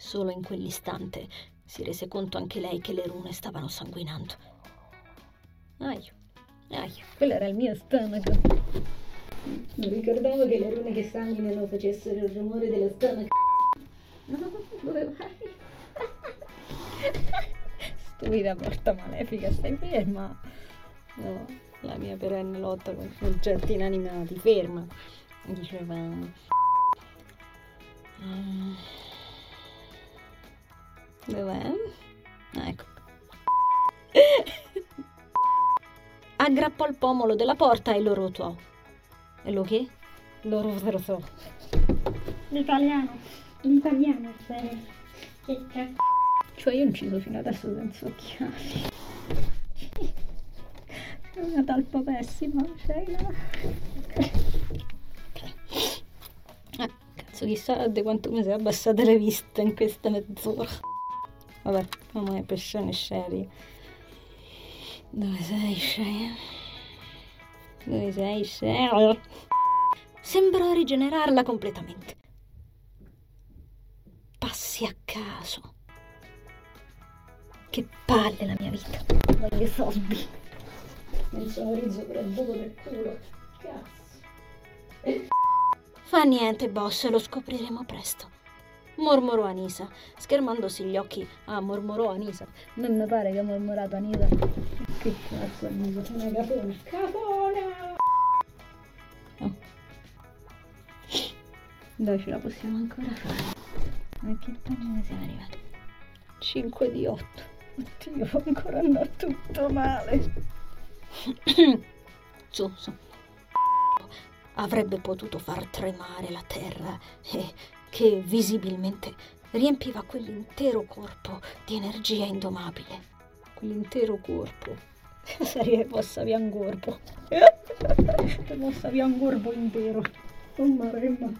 Solo in quell'istante si rese conto anche lei che le rune stavano sanguinando. Aio, aio, quello era il mio stomaco. Non ricordavo che le rune che sanguinano facessero il rumore dello stomaco. No, dove vai? Stupida porta malefica, stai ferma. No, la mia perenne lotta con oggetti inanimati, ferma. Dicevamo. Mm. Dov'è? Ah, ecco. Aggrappò il pomolo della porta e lo rotò. E lo che? Lo rotò. L'italiano. L'italiano, serio. Che cazzo. Cioè io inciso fino adesso senza occhiali. È una talpa pessima, Sheila. Ah, cazzo, chissà di quanto mi sei abbassate le viste in questa mezz'ora. Vabbè, mamma mia, pescione Sherry. Dove sei, Sheila? Dove sei, Sheila? Sembrò rigenerarla completamente. Passi a caso. Che palle la mia vita. Voglio soldi. Non sono rizzo per il buco del culo. Cazzo. Fa niente, boss, lo scopriremo presto. Mormorò Anisa, schermandosi gli occhi. Ah, mormorò Anisa. Non mi pare che ha mormorato Anisa. Che cazzo, Anisa? Una capona. Capona! Oh. Dove ce la possiamo ancora fare? A che pagina siamo arrivati? 5 di 8. Oddio, fa ancora andare tutto male. su, su. Avrebbe potuto far tremare la terra e che visibilmente riempiva quell'intero corpo di energia indomabile. Quell'intero corpo. Sarebbe possa via un corpo. possa via un corpo intero. Oh maremma.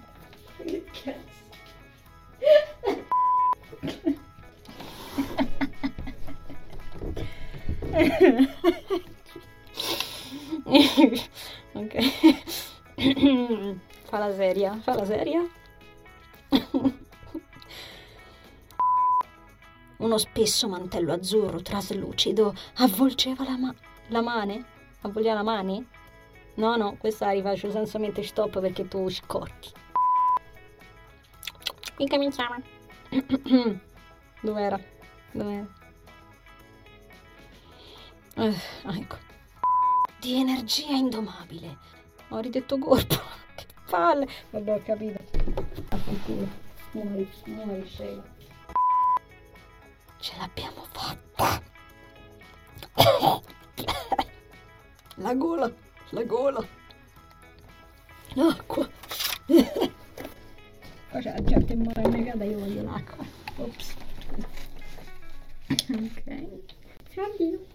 Che cazzo. ok. fa la seria, fa la seria. Uno spesso mantello azzurro traslucido avvolgeva la, ma- la mane? Avvolgeva la mani? No, no, questa la rifaccio senza mente stop perché tu scorti. Incominciamo. Dov'era? Dov'era? Eh, ah, ecco. Di energia indomabile. Ho ridetto corpo. Palle. Vabbè, ho capito. Affanculo. Muori, muori, Sheila. Ce l'abbiamo fatta. La gola, la gola. L'acqua. Poi c'è la gente in mare annegata, io voglio l'acqua. Ops. ok. Addio.